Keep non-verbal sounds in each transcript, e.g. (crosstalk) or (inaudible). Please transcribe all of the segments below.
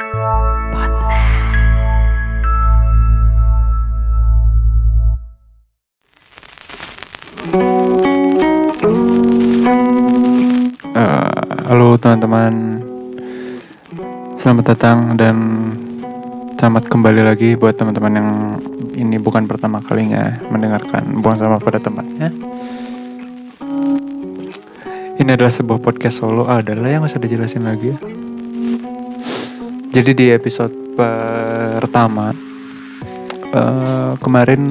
Eh, halo teman-teman, selamat datang dan selamat kembali lagi buat teman-teman yang ini bukan pertama kalinya mendengarkan buang sampah pada tempatnya. Ini adalah sebuah podcast solo adalah yang usah dijelasin lagi ya. Jadi di episode pertama eh, kemarin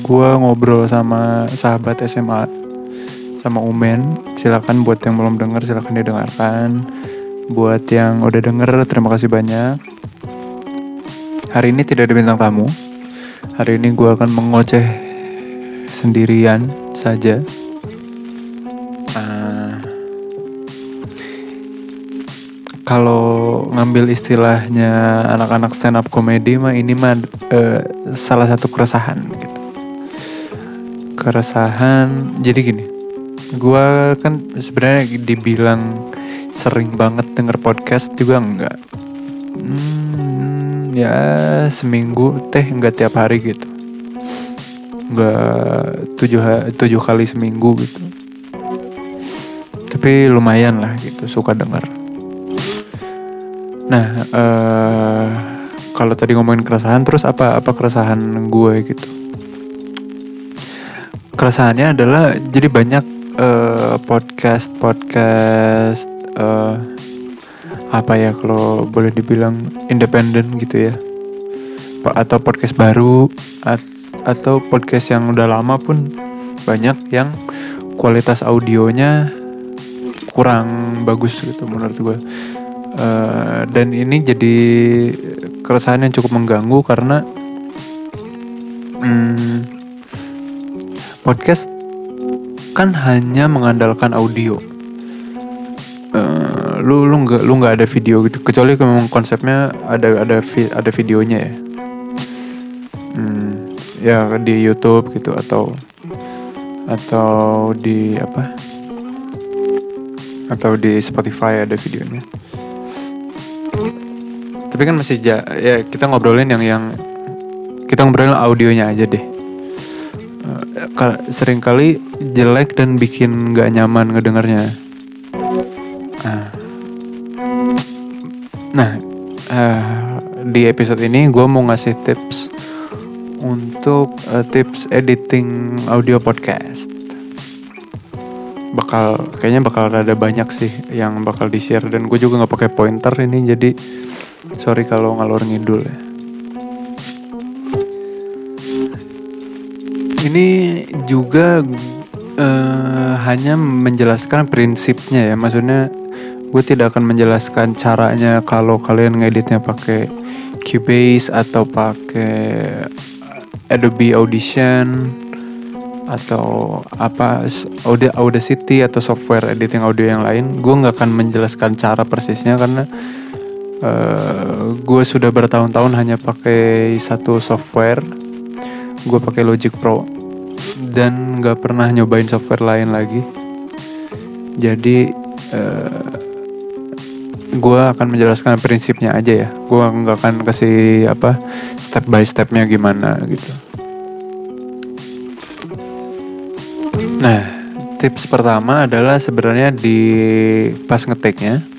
gue ngobrol sama sahabat SMA sama Umen. Silakan buat yang belum denger silakan didengarkan. Buat yang udah denger terima kasih banyak. Hari ini tidak ada bintang tamu. Hari ini gue akan mengoceh sendirian saja. Kalau ngambil istilahnya anak-anak stand up comedy mah ini mah eh, salah satu keresahan gitu. Keresahan jadi gini. Gua kan sebenarnya dibilang sering banget denger podcast juga enggak. Hmm, ya seminggu teh enggak tiap hari gitu. Enggak tujuh, tujuh kali seminggu gitu. Tapi lumayan lah gitu suka denger. Nah, eh kalau tadi ngomongin keresahan, terus apa apa keresahan gue gitu? Keresahannya adalah jadi banyak eh, podcast podcast eh, apa ya kalau boleh dibilang independen gitu ya, atau podcast baru at- atau podcast yang udah lama pun banyak yang kualitas audionya kurang bagus gitu menurut gue. Eh, dan ini jadi keresahan yang cukup mengganggu karena hmm, podcast kan hanya mengandalkan audio. Eh, lu lu nggak lu nggak ada video gitu kecuali memang konsepnya ada ada vi- ada videonya ya. Hmm, ya di YouTube gitu atau atau di apa? Atau di Spotify ada videonya tapi kan masih ja- ya kita ngobrolin yang yang kita ngobrolin audionya aja deh. Eh, ka- sering kali jelek dan bikin nggak nyaman ngedengarnya. Nah, nah eh, di episode ini gue mau ngasih tips untuk eh, tips editing audio podcast. Bakal kayaknya bakal ada banyak sih yang bakal di share dan gue juga nggak pakai pointer ini jadi sorry kalau ngalor ngidul ya. Ini juga eh, hanya menjelaskan prinsipnya ya. Maksudnya gue tidak akan menjelaskan caranya kalau kalian ngeditnya pakai Cubase atau pakai Adobe Audition atau apa Aud- Audacity atau software editing audio yang lain. Gue nggak akan menjelaskan cara persisnya karena eh, gue sudah bertahun-tahun hanya pakai satu software. Gue pakai Logic Pro. Dan nggak pernah nyobain software lain lagi. Jadi eh, gue akan menjelaskan prinsipnya aja ya. Gue nggak akan kasih apa step by stepnya gimana gitu. Nah, tips pertama adalah sebenarnya di pas ngeteknya.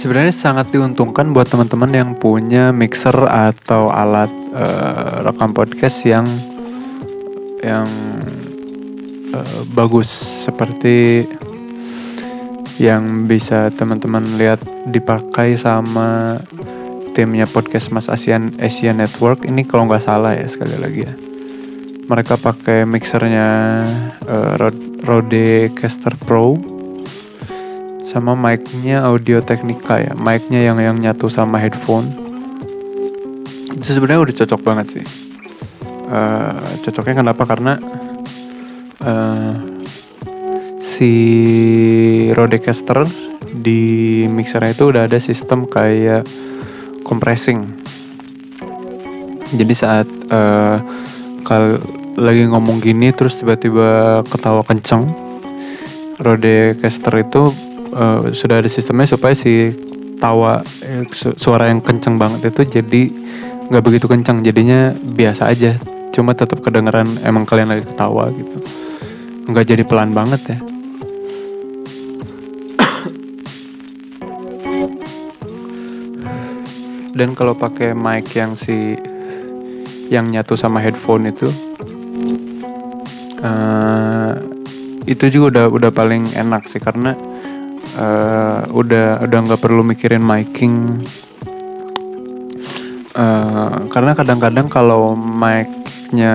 Sebenarnya sangat diuntungkan buat teman-teman yang punya mixer atau alat eh, rekam podcast yang yang eh, bagus. Seperti yang bisa teman-teman lihat dipakai sama timnya podcast Mas Asian Asia Network. Ini kalau nggak salah ya sekali lagi ya. Mereka pakai mixernya Rode, Rode Caster Pro sama mic-nya Audio Technica ya. Mic-nya yang yang nyatu sama headphone. Itu sebenarnya udah cocok banget sih. Eh, cocoknya kenapa? Karena eh, si Rodecaster di mixernya itu udah ada sistem kayak compressing. Jadi saat eh, kal lagi ngomong gini terus tiba-tiba ketawa kenceng, Rodecaster itu uh, sudah ada sistemnya supaya si tawa suara yang kenceng banget itu jadi nggak begitu kencang jadinya biasa aja cuma tetap kedengeran emang kalian lagi ketawa gitu. Nggak jadi pelan banget ya. (coughs) Dan kalau pakai mic yang si yang nyatu sama headphone itu uh, itu juga udah udah paling enak sih karena uh, udah udah nggak perlu mikirin miking. Uh, karena kadang-kadang kalau mic-nya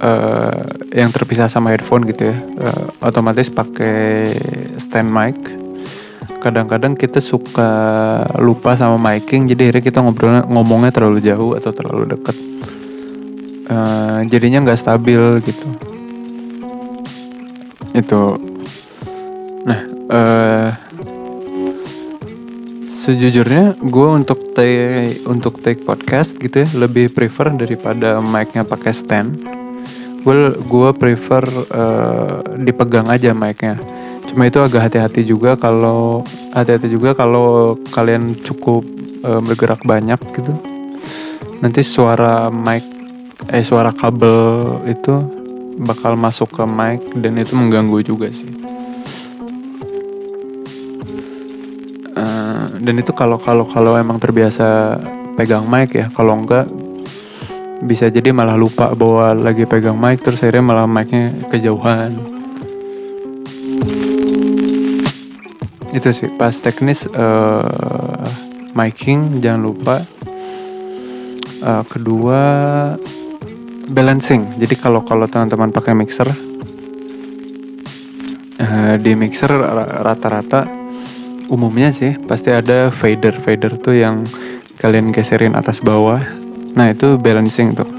uh, yang terpisah sama headphone gitu ya uh, otomatis pakai stand mic. Kadang-kadang kita suka lupa sama miking jadi akhirnya kita ngobrolnya ngomongnya terlalu jauh atau terlalu dekat uh, jadinya nggak stabil gitu. Itu nah uh, sejujurnya gue untuk take untuk take podcast gitu ya lebih prefer daripada mic-nya pakai stand. Gue gue prefer uh, dipegang aja mic-nya. Cuma itu agak hati-hati juga kalau hati-hati juga kalau kalian cukup uh, bergerak banyak gitu. Nanti suara mic eh suara kabel itu bakal masuk ke mic dan itu mengganggu juga sih dan itu kalau kalau kalau emang terbiasa pegang mic ya kalau enggak bisa jadi malah lupa bahwa lagi pegang mic terus akhirnya malah micnya kejauhan. Itu sih pas teknis uh, miking jangan lupa. Uh, kedua balancing. Jadi kalau kalau teman-teman pakai mixer uh, di mixer rata-rata umumnya sih pasti ada fader. Fader tuh yang kalian geserin atas bawah. Nah itu balancing tuh.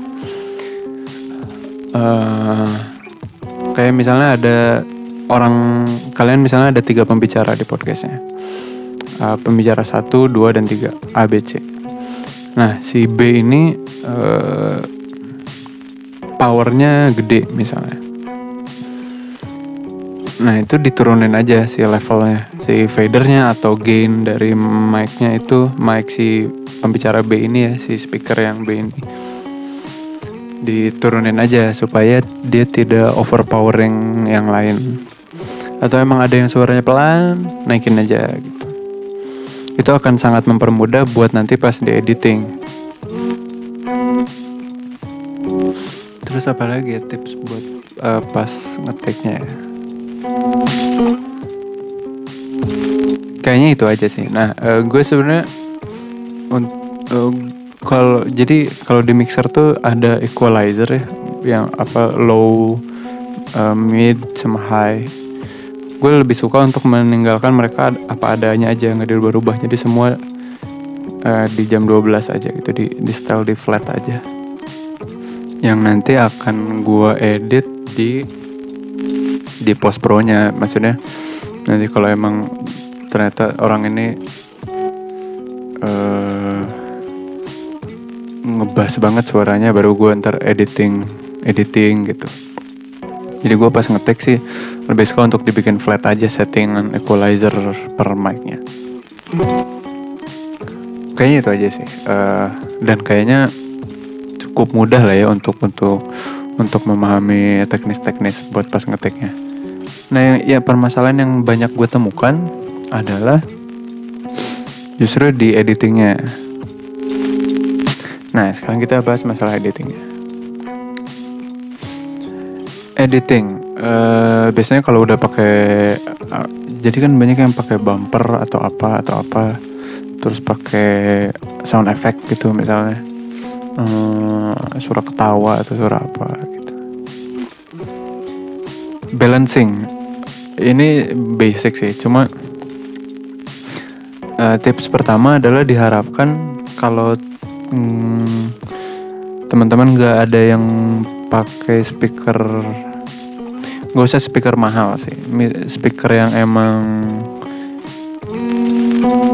Uh, kayak misalnya ada orang kalian misalnya ada tiga pembicara di podcastnya. Uh, pembicara satu dua dan tiga A B C. Nah si B ini uh, powernya gede misalnya nah itu diturunin aja si levelnya si fadernya atau gain dari mic-nya itu mic si pembicara B ini ya si speaker yang B ini. Diturunin aja supaya dia tidak overpowering yang lain. Atau emang ada yang suaranya pelan naikin aja gitu. Itu akan sangat mempermudah buat nanti pas di editing terus apa lagi ya tips buat uh, pas ngetiknya ya kayaknya itu aja sih. Nah uh, gue sebenarnya uh, kalau jadi kalau di mixer tuh ada equalizer ya yang apa low uh, mid sama high. Gue lebih suka untuk meninggalkan mereka apa adanya aja nggak dirubah-rubah. Jadi semua uh, di jam 12 aja gitu di di style di flat aja. Yang nanti akan gue edit di di post pro nya maksudnya nanti kalau emang ternyata orang ini uh, ngebas banget suaranya baru gue ntar editing editing gitu jadi gue pas ngetek sih lebih suka untuk dibikin flat aja settingan equalizer per mic-nya. Kayaknya itu aja sih. Uh, dan kayaknya cukup mudah lah ya untuk untuk untuk memahami teknis-teknis buat pas ngeteknya. Nah, yang, ya permasalahan yang banyak gue temukan adalah justru di editingnya. Nah, sekarang kita bahas masalah editingnya. Editing uh, biasanya kalau udah pakai uh, jadi kan banyak yang pakai bumper atau apa atau apa terus pakai sound effect gitu misalnya. Uh, suara ketawa atau suara apa gitu. Balancing ini basic sih cuma uh, tips pertama adalah diharapkan kalau hmm, teman-teman nggak ada yang pakai speaker gak usah speaker mahal sih. Speaker yang emang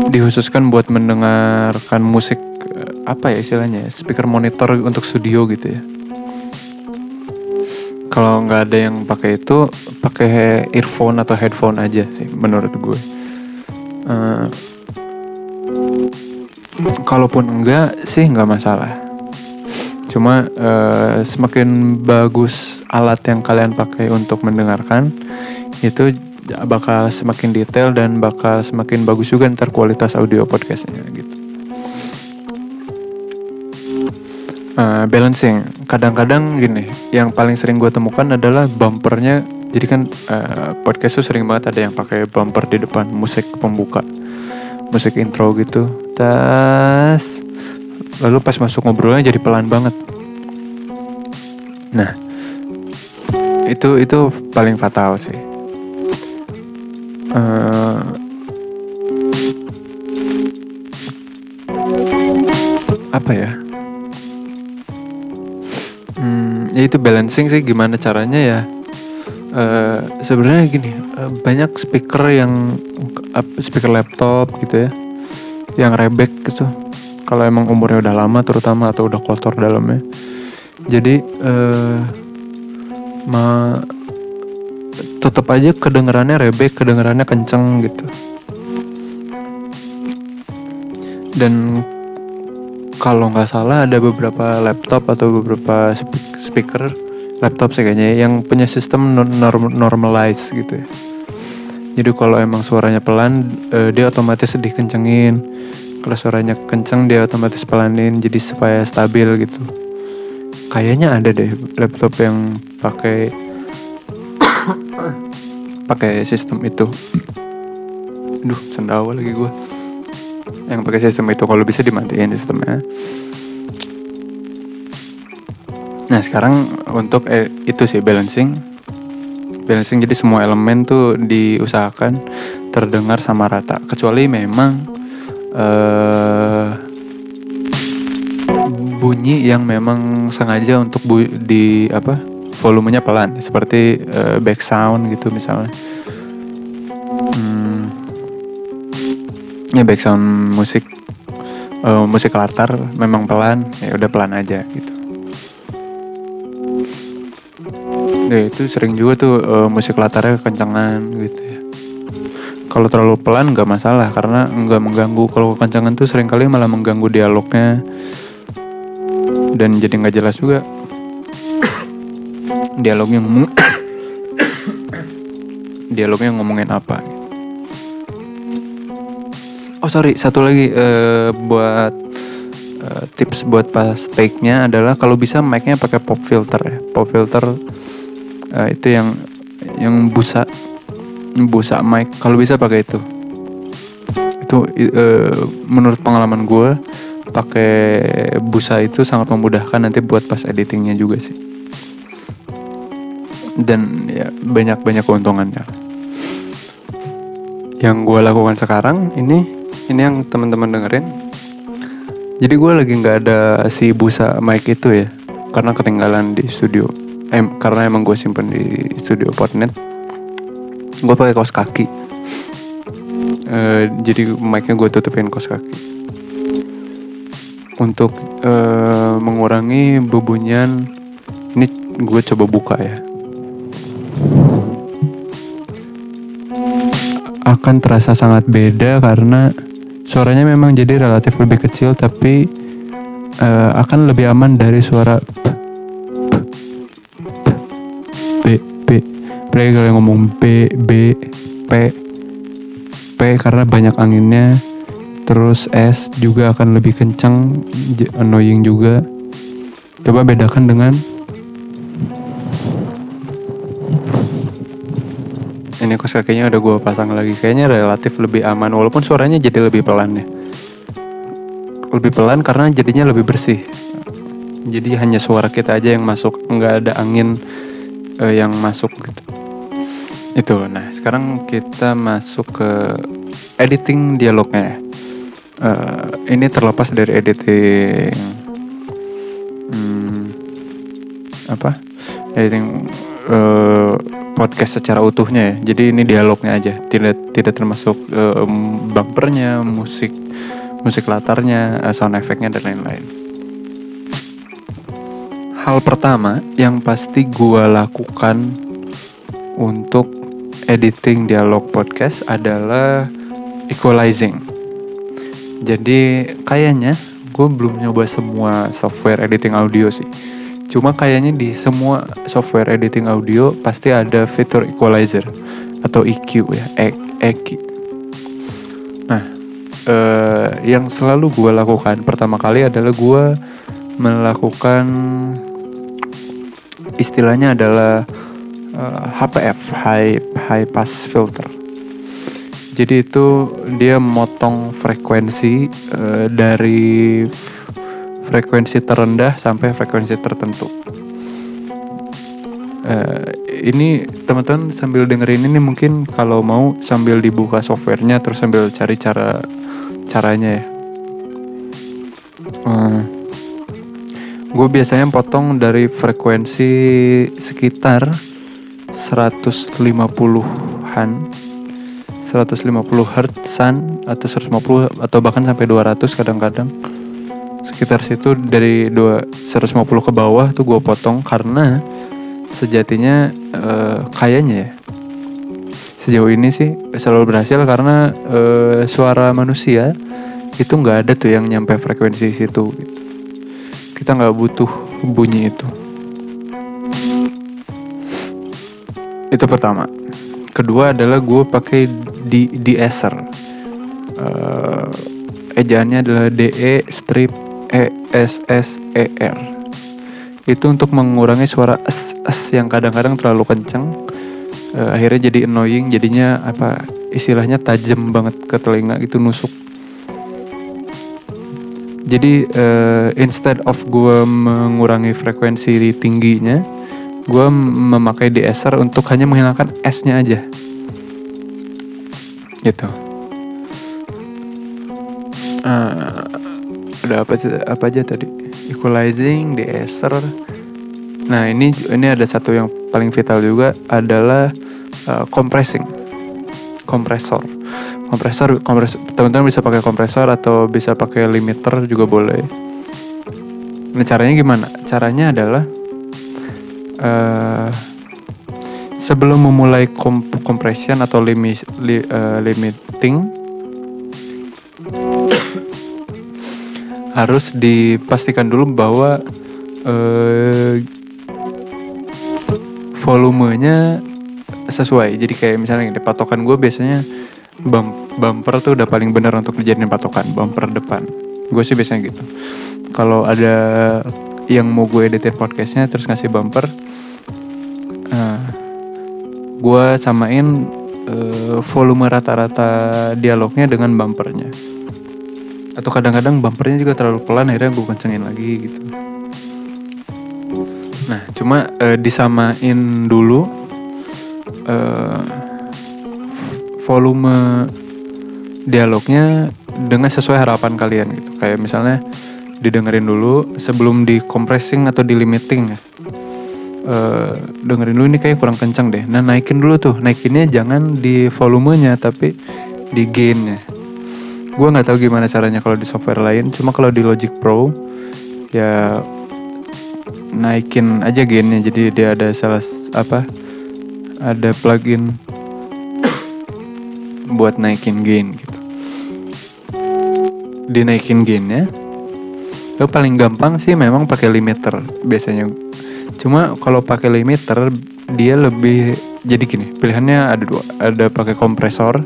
dikhususkan buat mendengarkan musik apa ya istilahnya speaker monitor untuk studio gitu ya kalau nggak ada yang pakai itu pakai earphone atau headphone aja sih menurut gue uh, kalaupun enggak sih nggak masalah cuma uh, semakin bagus alat yang kalian pakai untuk mendengarkan itu bakal semakin detail dan bakal semakin bagus juga ntar kualitas audio podcastnya gitu. Uh, balancing, kadang-kadang gini, yang paling sering gue temukan adalah bumpernya. Jadi kan uh, podcast tuh sering banget ada yang pakai bumper di depan musik pembuka, musik intro gitu. Tas, lalu pas masuk ngobrolnya jadi pelan banget. Nah, itu itu paling fatal sih uh, apa ya hmm, ya itu balancing sih gimana caranya ya. Uh, sebenarnya gini uh, banyak speaker yang uh, speaker laptop gitu ya yang rebek gitu. Kalau emang umurnya udah lama terutama atau udah kotor dalamnya. Jadi uh, ma tetap aja kedengarannya rebek, kedengarannya kenceng gitu. Dan kalau nggak salah ada beberapa laptop atau beberapa speaker laptop sih kayaknya yang punya sistem norm normalize gitu ya. Jadi kalau emang suaranya pelan, uh, dia otomatis dikencengin. Kalau suaranya kenceng, dia otomatis pelanin. Jadi supaya stabil gitu. Kayaknya ada deh laptop yang pakai (coughs) pakai sistem itu Duh, sendawa lagi gue. Yang pakai sistem itu kalau bisa dimatiin sistemnya. Nah sekarang untuk eh, itu sih balancing, balancing jadi semua elemen tuh diusahakan terdengar sama rata. Kecuali memang eh, bunyi yang memang sengaja untuk bu di apa volumenya pelan seperti uh, back sound gitu misalnya ya back sound musik uh, musik latar memang pelan ya udah pelan aja gitu. Ya itu sering juga tuh uh, musik latarnya kencangan gitu ya. Kalau terlalu pelan nggak masalah karena nggak mengganggu. Kalau kencangan tuh sering kali malah mengganggu dialognya. Dan jadi nggak jelas juga (coughs) dialognya ngomong (coughs) dialognya ngomongin apa oh sorry. Satu lagi uh, buat uh, tips buat pas take nya adalah kalau bisa mic-nya pakai pop filter ya. Pop filter uh, itu yang yang busa busa mic. Kalau bisa pakai itu. Itu uh, menurut pengalaman gue pakai busa itu sangat memudahkan nanti buat pas editingnya juga sih. Dan ya banyak banyak keuntungannya. Yang gue lakukan sekarang ini ini yang teman-teman dengerin. Jadi gue lagi nggak ada si busa mic itu ya karena ketinggalan di studio. Eh, karena emang gue simpen di studio Podnet gue pakai kaos kaki. Uh, jadi micnya gue tutupin kaos kaki. Untuk uh, mengurangi bubunyan ini gue coba buka ya. Akan terasa sangat beda karena suaranya memang jadi relatif lebih kecil tapi uh, akan lebih aman dari suara b, b. Apalagi kalau ngomong b, b, p, p karena banyak anginnya. Terus S juga akan lebih kencang, annoying juga. Coba bedakan dengan ini kos kakinya udah gue pasang lagi. Kayaknya relatif lebih aman walaupun suaranya jadi lebih pelan ya. Lebih pelan karena jadinya lebih bersih. Jadi hanya suara kita aja yang masuk nggak ada angin uh, yang masuk gitu. Itu. Nah sekarang kita masuk ke editing dialognya uh, ini terlepas dari editing hmm, apa? Editing uh, podcast secara utuhnya ya. Jadi ini dialognya aja, tidak tidak termasuk um, bumpernya, musik musik latarnya, uh, sound efeknya dan lain-lain. hal pertama yang pasti gue lakukan untuk editing dialog podcast adalah equalizing. Jadi kayaknya gue belum nyoba semua software editing audio sih. Cuma kayaknya di semua software editing audio pasti ada fitur equalizer atau EQ ya, e EQ. Nah, eh, yang selalu gue lakukan pertama kali adalah gue melakukan istilahnya adalah eh, HPF high high pass filter. Jadi itu dia motong frekuensi uh, dari frekuensi terendah sampai frekuensi tertentu. Uh, ini teman-teman sambil dengerin ini mungkin kalau mau sambil dibuka softwarenya terus sambil cari cara caranya ya. Uh, gue biasanya potong dari frekuensi sekitar 150-an 150 hertzan atau 150 atau bahkan sampai 200 kadang-kadang sekitar situ dari 2 150 ke bawah tuh gue potong karena sejatinya uh, kayaknya ya sejauh ini sih selalu berhasil karena uh, suara manusia itu nggak ada tuh yang nyampe frekuensi situ. Gitu. kita nggak butuh bunyi itu. Itu pertama. Kedua adalah gue pakai di di eser uh, ejaannya adalah de strip e s s e r itu untuk mengurangi suara s s yang kadang-kadang terlalu kencang uh, akhirnya jadi annoying jadinya apa istilahnya tajam banget ke telinga itu nusuk. Jadi uh, instead of gue mengurangi frekuensi tingginya gue memakai DSR untuk hanya menghilangkan S-nya aja. Gitu. Uh, ada apa apa aja tadi? Equalizing DSR nah ini ini ada satu yang paling vital juga adalah uh, compressing. Kompresor. Kompresor kompresor teman-teman bisa pakai kompresor atau bisa pakai limiter juga boleh. Nah caranya gimana? Caranya adalah uh, sebelum memulai komp compression atau limi, li, uh, limiting harus dipastikan dulu bahwa uh, volumenya sesuai. Jadi kayak misalnya di patokan gue biasanya bump, bumper tuh udah paling benar untuk dijadiin patokan bumper depan. Gue sih biasanya gitu. Kalau ada yang mau gue editin podcastnya terus ngasih bumper, gue samain uh, volume rata-rata dialognya dengan bumpernya atau kadang-kadang bumpernya juga terlalu pelan akhirnya gue kencengin lagi gitu nah cuma uh, disamain dulu uh, volume dialognya dengan sesuai harapan kalian gitu kayak misalnya didengerin dulu sebelum di compressing atau di limiting ya uh, dengerin dulu ini kayak kurang kencang deh. Nah naikin dulu tuh, naikinnya jangan di volumenya tapi di gainnya. Gue nggak tahu gimana caranya kalau di software lain. Cuma kalau di Logic Pro ya naikin aja gainnya. Jadi dia ada salah apa? Ada plugin buat naikin gain gitu. Dinaikin gainnya. Lo paling gampang sih memang pakai limiter biasanya Cuma kalau pakai limiter dia lebih jadi gini, pilihannya ada dua, ada pakai kompresor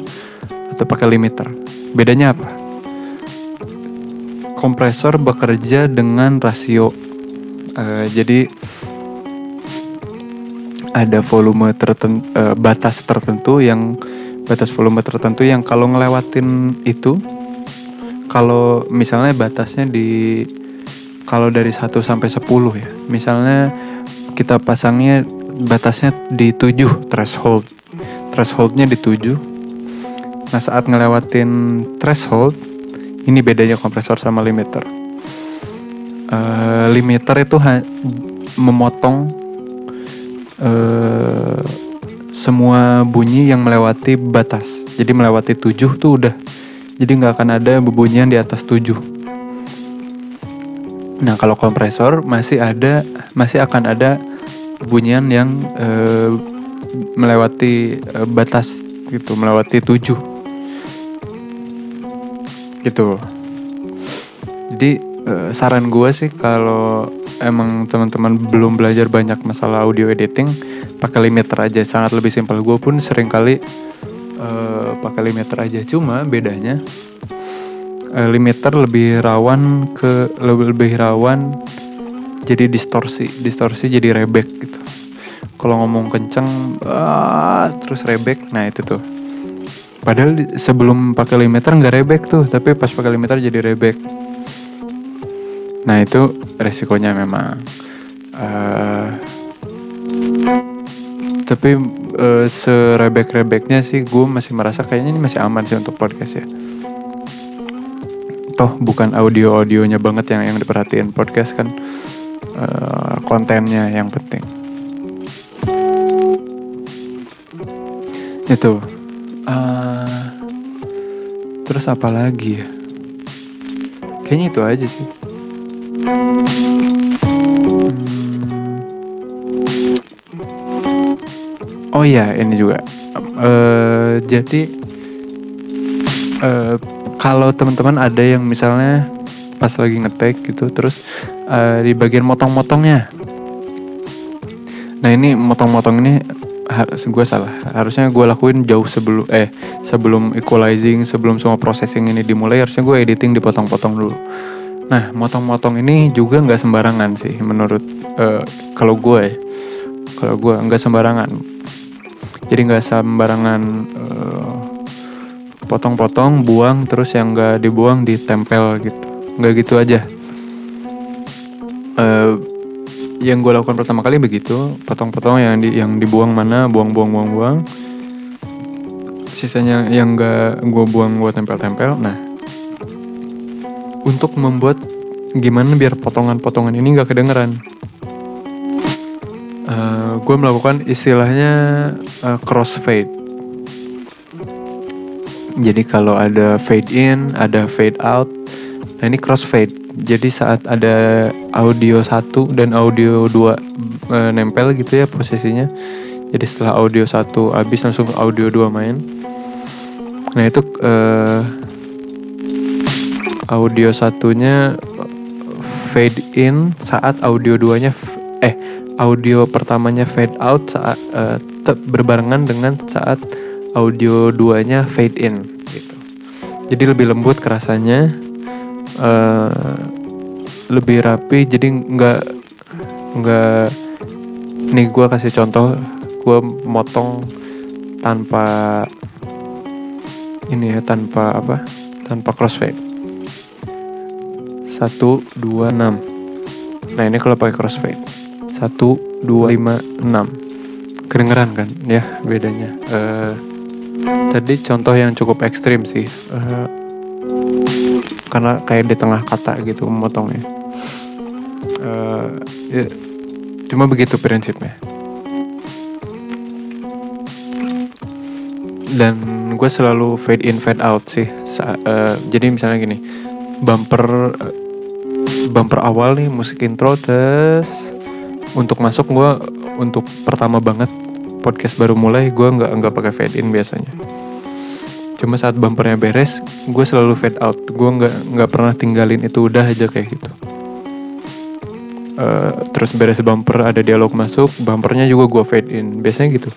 atau pakai limiter. Bedanya apa? Kompresor bekerja dengan rasio. Uh, jadi ada volume tertentu, uh, batas tertentu yang batas volume tertentu yang kalau ngelewatin itu kalau misalnya batasnya di kalau dari 1 sampai 10 ya. Misalnya kita pasangnya batasnya di 7 threshold. Thresholdnya di 7. Nah saat ngelewatin threshold, ini bedanya kompresor sama limiter. Uh, limiter itu memotong uh, semua bunyi yang melewati batas. Jadi melewati 7 tuh udah. Jadi nggak akan ada bebunyian di atas 7 Nah kalau kompresor masih ada masih akan ada bunyian yang uh, melewati uh, batas gitu melewati 7 gitu. Jadi uh, saran gue sih kalau emang teman-teman belum belajar banyak masalah audio editing pakai limiter aja. Sangat lebih simpel. Gue pun sering kali uh, pakai limiter aja. Cuma bedanya uh, limiter lebih rawan ke lebih, lebih rawan jadi distorsi. Distorsi jadi rebek gitu. Kalau ngomong kenceng ah, terus rebek. Nah itu tuh padahal sebelum pakai limiter nggak rebek tuh tapi pas pakai limiter jadi rebek. Nah itu resikonya memang. Uh, tapi uh, serebek-rebeknya sih gue masih merasa kayaknya ini masih aman sih untuk podcast ya. Toh bukan audio-audionya banget yang yang diperhatiin podcast kan. Uh, kontennya yang penting. Itu uh, terus apa lagi ya? Kayaknya itu aja sih. Hmm. oh iya ini juga. Uh, jadi uh, kalau teman-teman ada yang misalnya pas lagi ngetek gitu terus uh, di bagian motong-motongnya. Nah ini motong-motong ini harus gue salah. Harusnya gue lakuin jauh sebelum eh sebelum equalizing sebelum semua processing ini dimulai harusnya gue editing dipotong-potong dulu. Nah motong-motong ini juga nggak sembarangan sih menurut uh, kalau gue ya. kalau gue nggak sembarangan. Jadi nggak sembarangan uh, potong-potong buang terus yang nggak dibuang ditempel gitu. Nggak gitu aja. Uh, yang gue lakukan pertama kali begitu potong-potong yang di yang dibuang mana buang-buang buang-buang sisanya yang nggak gue buang gue tempel-tempel. Nah untuk membuat gimana biar potongan-potongan ini nggak kedengeran? Uh, eh, gue melakukan istilahnya uh, crossfade. Jadi kalau ada fade in, ada fade out. Nah ini crossfade. Jadi saat ada audio satu dan audio dua e, nempel gitu ya posisinya. Jadi setelah audio satu habis langsung audio dua main. Nah itu e, audio satunya fade in saat audio duanya eh audio pertamanya fade out saat e, berbarengan dengan saat audio duanya fade in gitu. Jadi lebih lembut kerasanya, uh, lebih rapi. Jadi nggak nggak. Nih gue kasih contoh, gue motong tanpa ini ya tanpa apa? Tanpa crossfade. Satu dua enam. Nah ini kalau pakai crossfade. Satu dua lima enam. Kedengeran kan ya bedanya. Uh, Tadi contoh yang cukup ekstrim sih, uh, karena kayak di tengah kata gitu memotongnya. Uh, ya, cuma begitu prinsipnya. Dan gue selalu fade in fade out sih. Sa uh, jadi misalnya gini, bumper uh, bumper awal nih musik intro terus untuk masuk gue untuk pertama banget podcast baru mulai gue nggak nggak pakai fade in biasanya cuma saat bumpernya beres gue selalu fade out. Gue nggak nggak pernah tinggalin itu udah aja kayak gitu. Uh, terus beres bumper ada dialog masuk bumpernya juga gue fade in. Biasanya gitu.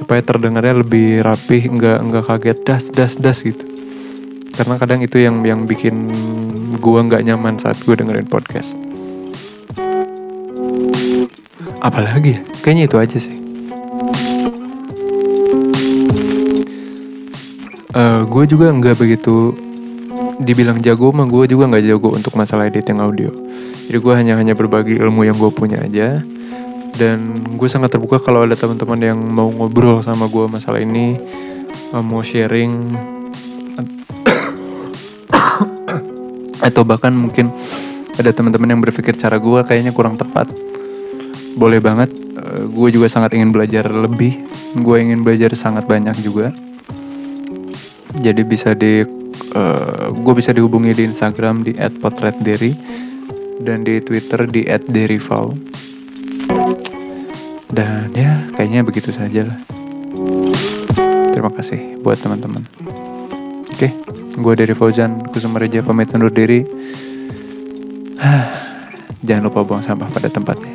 Supaya terdengarnya lebih rapih nggak nggak kaget das das das gitu. Karena kadang itu yang yang bikin gue nggak nyaman saat gue dengerin podcast. Apalagi ya? Kayaknya itu aja sih uh, gue juga nggak begitu dibilang jago mah gue juga nggak jago untuk masalah editing audio. Jadi gue hanya hanya berbagi ilmu yang gue punya aja. Dan gue sangat terbuka kalau ada teman-teman yang mau ngobrol sama gue masalah ini uh, mau sharing (coughs) atau bahkan mungkin ada teman-teman yang berpikir cara gue kayaknya kurang tepat. Boleh banget uh, gue juga sangat ingin belajar lebih. Gue ingin belajar sangat banyak juga jadi bisa di uh, gue bisa dihubungi di Instagram di @potretderi dan di Twitter di @derivau. Dan ya kayaknya begitu saja lah. Terima kasih buat teman-teman. Oke, gue dari Fauzan Kusumareja pamit undur diri. Jangan lupa buang sampah pada tempatnya.